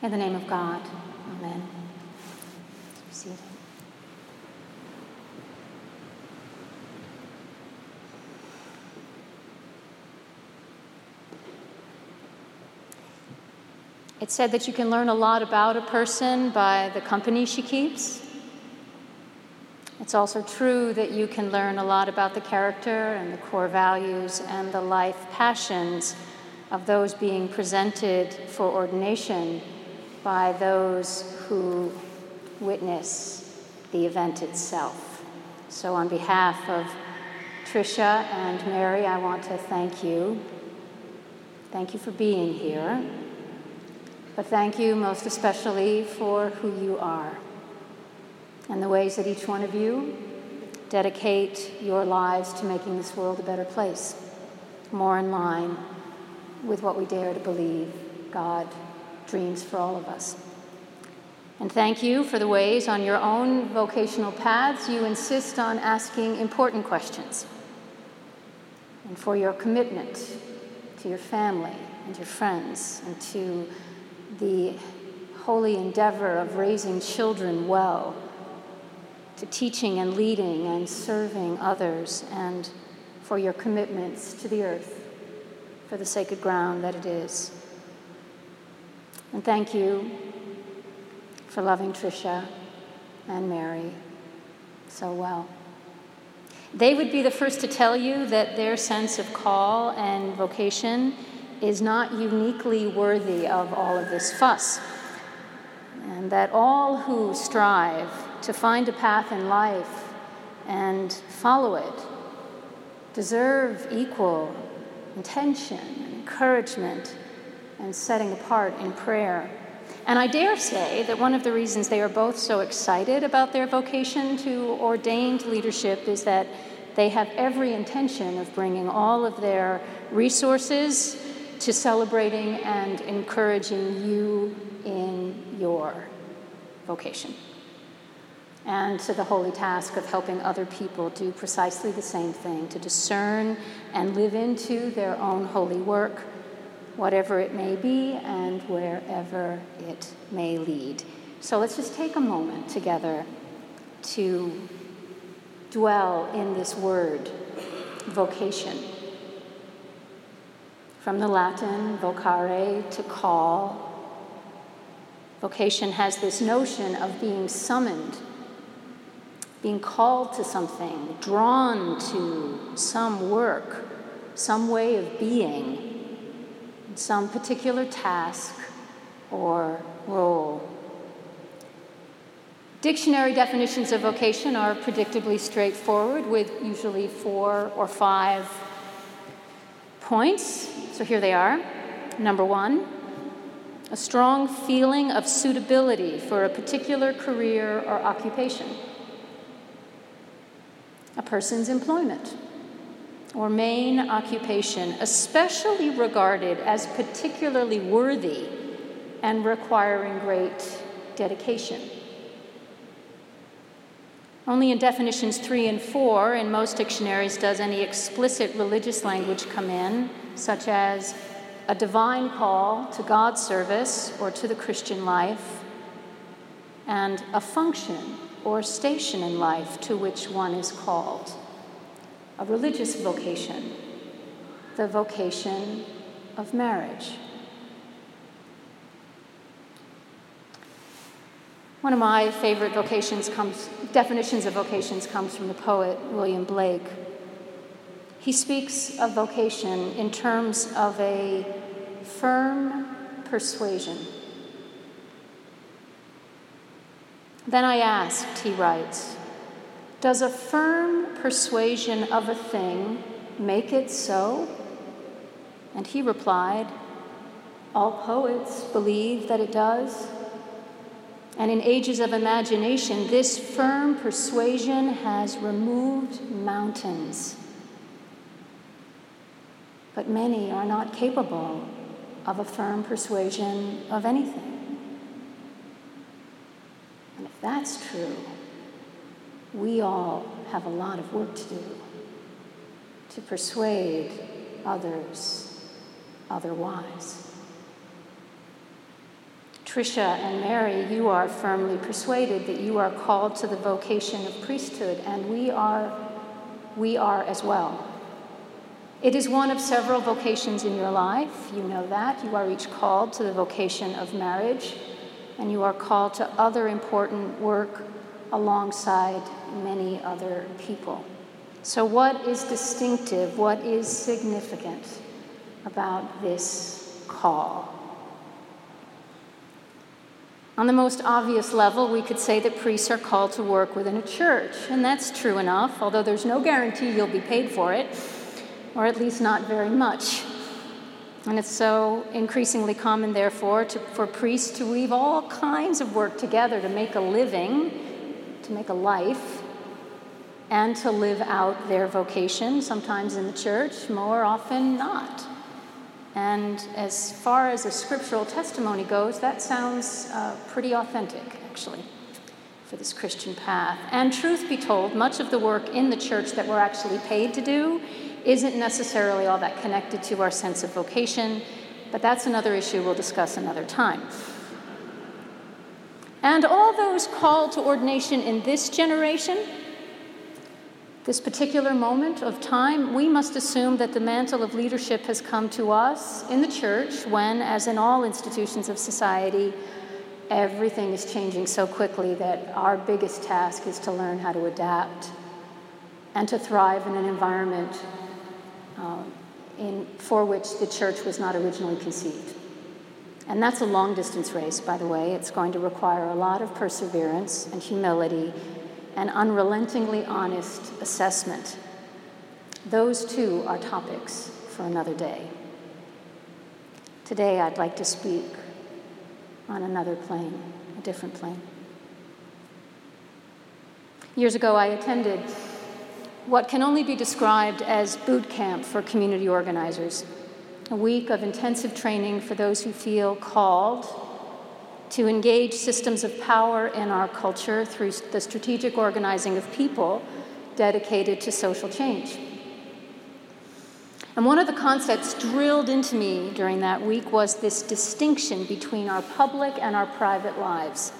In the name of God, amen. It's said that you can learn a lot about a person by the company she keeps. It's also true that you can learn a lot about the character and the core values and the life passions of those being presented for ordination by those who witness the event itself. So, on behalf of Tricia and Mary, I want to thank you. Thank you for being here. But thank you most especially for who you are and the ways that each one of you dedicate your lives to making this world a better place, more in line with what we dare to believe God dreams for all of us. And thank you for the ways on your own vocational paths you insist on asking important questions, and for your commitment to your family and your friends and to the holy endeavor of raising children well, to teaching and leading and serving others, and for your commitments to the earth for the sacred ground that it is. And thank you for loving Tricia and Mary so well. They would be the first to tell you that their sense of call and vocation is not uniquely worthy of all of this fuss, and that all who strive to find a path in life and follow it deserve equal intention and encouragement and setting apart in prayer. And I dare say that one of the reasons they are both so excited about their vocation to ordained leadership is that they have every intention of bringing all of their resources to celebrating and encouraging you in your vocation, and to the holy task of helping other people do precisely the same thing to discern and live into their own holy work, whatever it may be and wherever it may lead. So let's just take a moment together to dwell in this word, vocation. From the Latin vocare, to call, vocation has this notion of being summoned, being called to something, drawn to some work, some way of being, some particular task or role. Dictionary definitions of vocation are predictably straightforward with usually four or five points. So here they are. Number one, a strong feeling of suitability for a particular career or occupation, a person's employment or main occupation, especially regarded as particularly worthy and requiring great dedication. Only in definitions three and four in most dictionaries does any explicit religious language come in, such as a divine call to God's service or to the Christian life, and a function or station in life to which one is called. A religious vocation, the vocation of marriage. One of my favorite vocations comes, definitions of vocations comes from the poet William Blake. He speaks of vocation in terms of a firm persuasion. Then I asked, he writes, Does a firm persuasion of a thing make it so? And he replied, All poets believe that it does. And in ages of imagination, this firm persuasion has removed mountains. But many are not capable of a firm persuasion of anything. And if that's true, we all have a lot of work to do to persuade others otherwise. Tricia and Mary, you are firmly persuaded that you are called to the vocation of priesthood, and we are, we are as well. It is one of several vocations in your life. You know that. You are each called to the vocation of marriage, and you are called to other important work alongside many other people. So, what is distinctive? What is significant about this call? On the most obvious level, we could say that priests are called to work within a church, and that's true enough, although there's no guarantee you'll be paid for it or at least not very much. And it's so increasingly common, therefore, to, for priests to weave all kinds of work together to make a living, to make a life, and to live out their vocation, sometimes in the church, more often not. And as far as a scriptural testimony goes, that sounds uh, pretty authentic, actually, for this Christian path. And truth be told, much of the work in the church that we're actually paid to do isn't necessarily all that connected to our sense of vocation, but that's another issue we'll discuss another time. And all those called to ordination in this generation, this particular moment of time, we must assume that the mantle of leadership has come to us in the church when, as in all institutions of society, everything is changing so quickly that our biggest task is to learn how to adapt and to thrive in an environment um, in, for which the church was not originally conceived. And that's a long distance race, by the way. It's going to require a lot of perseverance and humility and unrelentingly honest assessment. Those two are topics for another day. Today, I'd like to speak on another plane, a different plane. Years ago, I attended what can only be described as boot camp for community organizers, a week of intensive training for those who feel called to engage systems of power in our culture through the strategic organizing of people dedicated to social change. And one of the concepts drilled into me during that week was this distinction between our public and our private lives,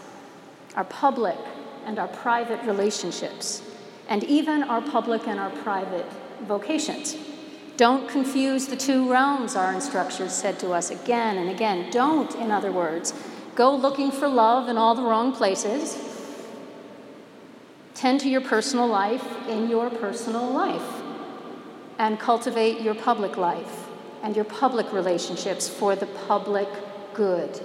our public and our private relationships and even our public and our private vocations. Don't confuse the two realms, our instructors said to us again and again. Don't, in other words, go looking for love in all the wrong places. Tend to your personal life in your personal life and cultivate your public life and your public relationships for the public good.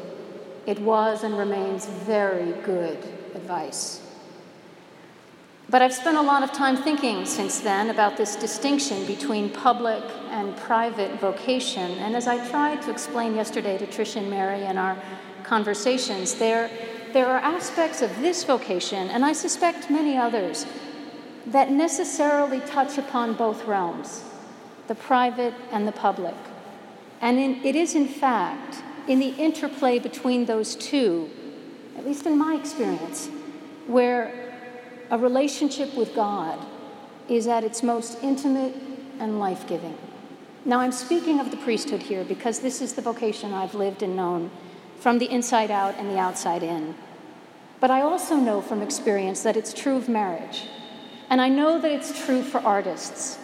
It was and remains very good advice. But I've spent a lot of time thinking since then about this distinction between public and private vocation. And as I tried to explain yesterday to Trish and Mary in our conversations, there, there are aspects of this vocation, and I suspect many others, that necessarily touch upon both realms the private and the public. And in, it is, in fact, in the interplay between those two, at least in my experience, where a relationship with God is at its most intimate and life giving. Now, I'm speaking of the priesthood here because this is the vocation I've lived and known from the inside out and the outside in. But I also know from experience that it's true of marriage. And I know that it's true for artists.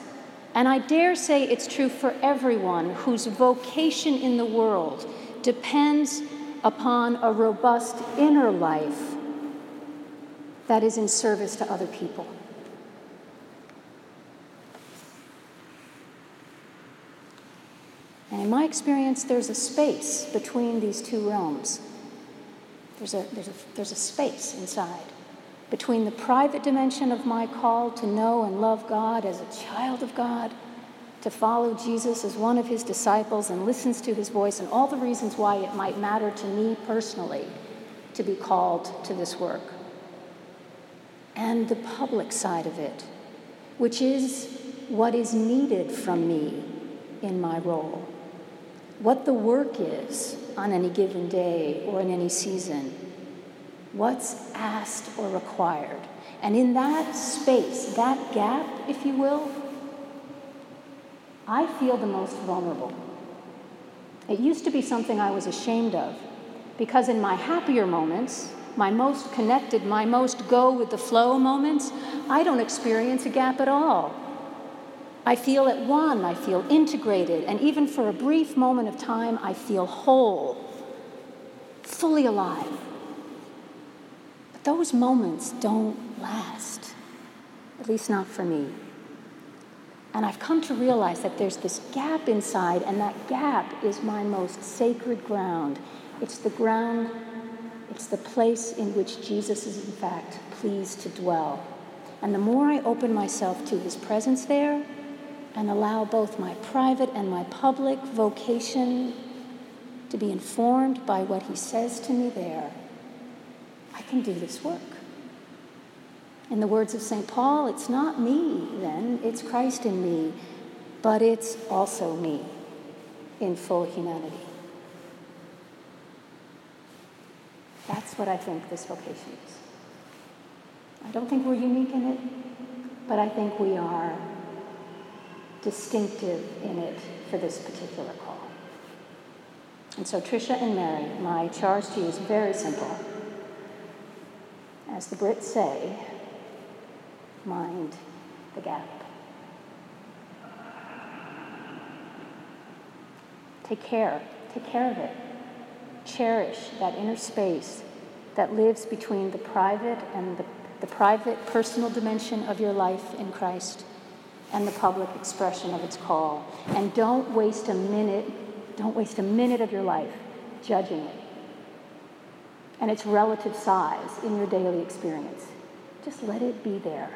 And I dare say it's true for everyone whose vocation in the world depends upon a robust inner life that is in service to other people. And in my experience, there's a space between these two realms. There's a, there's, a, there's a space inside between the private dimension of my call to know and love God as a child of God, to follow Jesus as one of his disciples and listens to his voice, and all the reasons why it might matter to me personally to be called to this work and the public side of it, which is what is needed from me in my role. What the work is on any given day or in any season. What's asked or required. And in that space, that gap, if you will, I feel the most vulnerable. It used to be something I was ashamed of Because in my happier moments, my most connected, my most go with the flow moments, I don't experience a gap at all. I feel at one, I feel integrated, and even for a brief moment of time, I feel whole, fully alive. But those moments don't last, at least not for me. And I've come to realize that there's this gap inside, and that gap is my most sacred ground. It's the ground, it's the place in which Jesus is, in fact, pleased to dwell. And the more I open myself to his presence there and allow both my private and my public vocation to be informed by what he says to me there, I can do this work. In the words of St. Paul, it's not me then, it's Christ in me, but it's also me in full humanity. That's what I think this vocation is. I don't think we're unique in it, but I think we are distinctive in it for this particular call. And so, Tricia and Mary, my charge to you is very simple. As the Brits say, mind the gap. Take care, take care of it cherish that inner space that lives between the private and the, the private personal dimension of your life in Christ and the public expression of its call. And don't waste a minute, don't waste a minute of your life judging it and its relative size in your daily experience. Just let it be there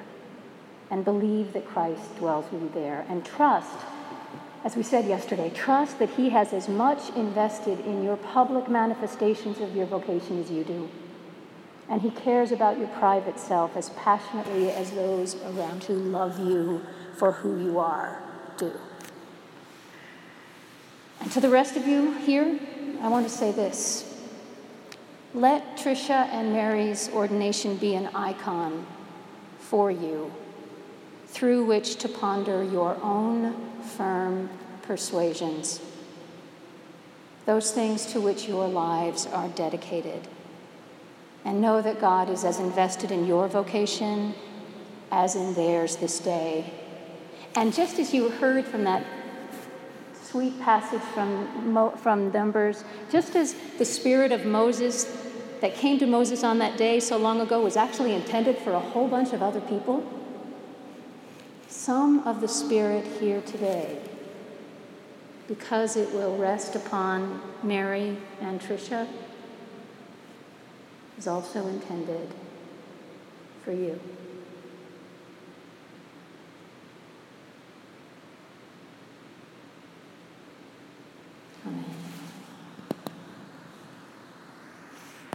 and believe that Christ dwells with you there and trust as we said yesterday, trust that He has as much invested in your public manifestations of your vocation as you do. And He cares about your private self as passionately as those around who love you for who you are do. And to the rest of you here, I want to say this. Let Tricia and Mary's ordination be an icon for you through which to ponder your own firm persuasions, those things to which your lives are dedicated. And know that God is as invested in your vocation as in theirs this day. And just as you heard from that sweet passage from, from Numbers, just as the spirit of Moses that came to Moses on that day so long ago was actually intended for a whole bunch of other people, some of the Spirit here today, because it will rest upon Mary and Tricia, is also intended for you.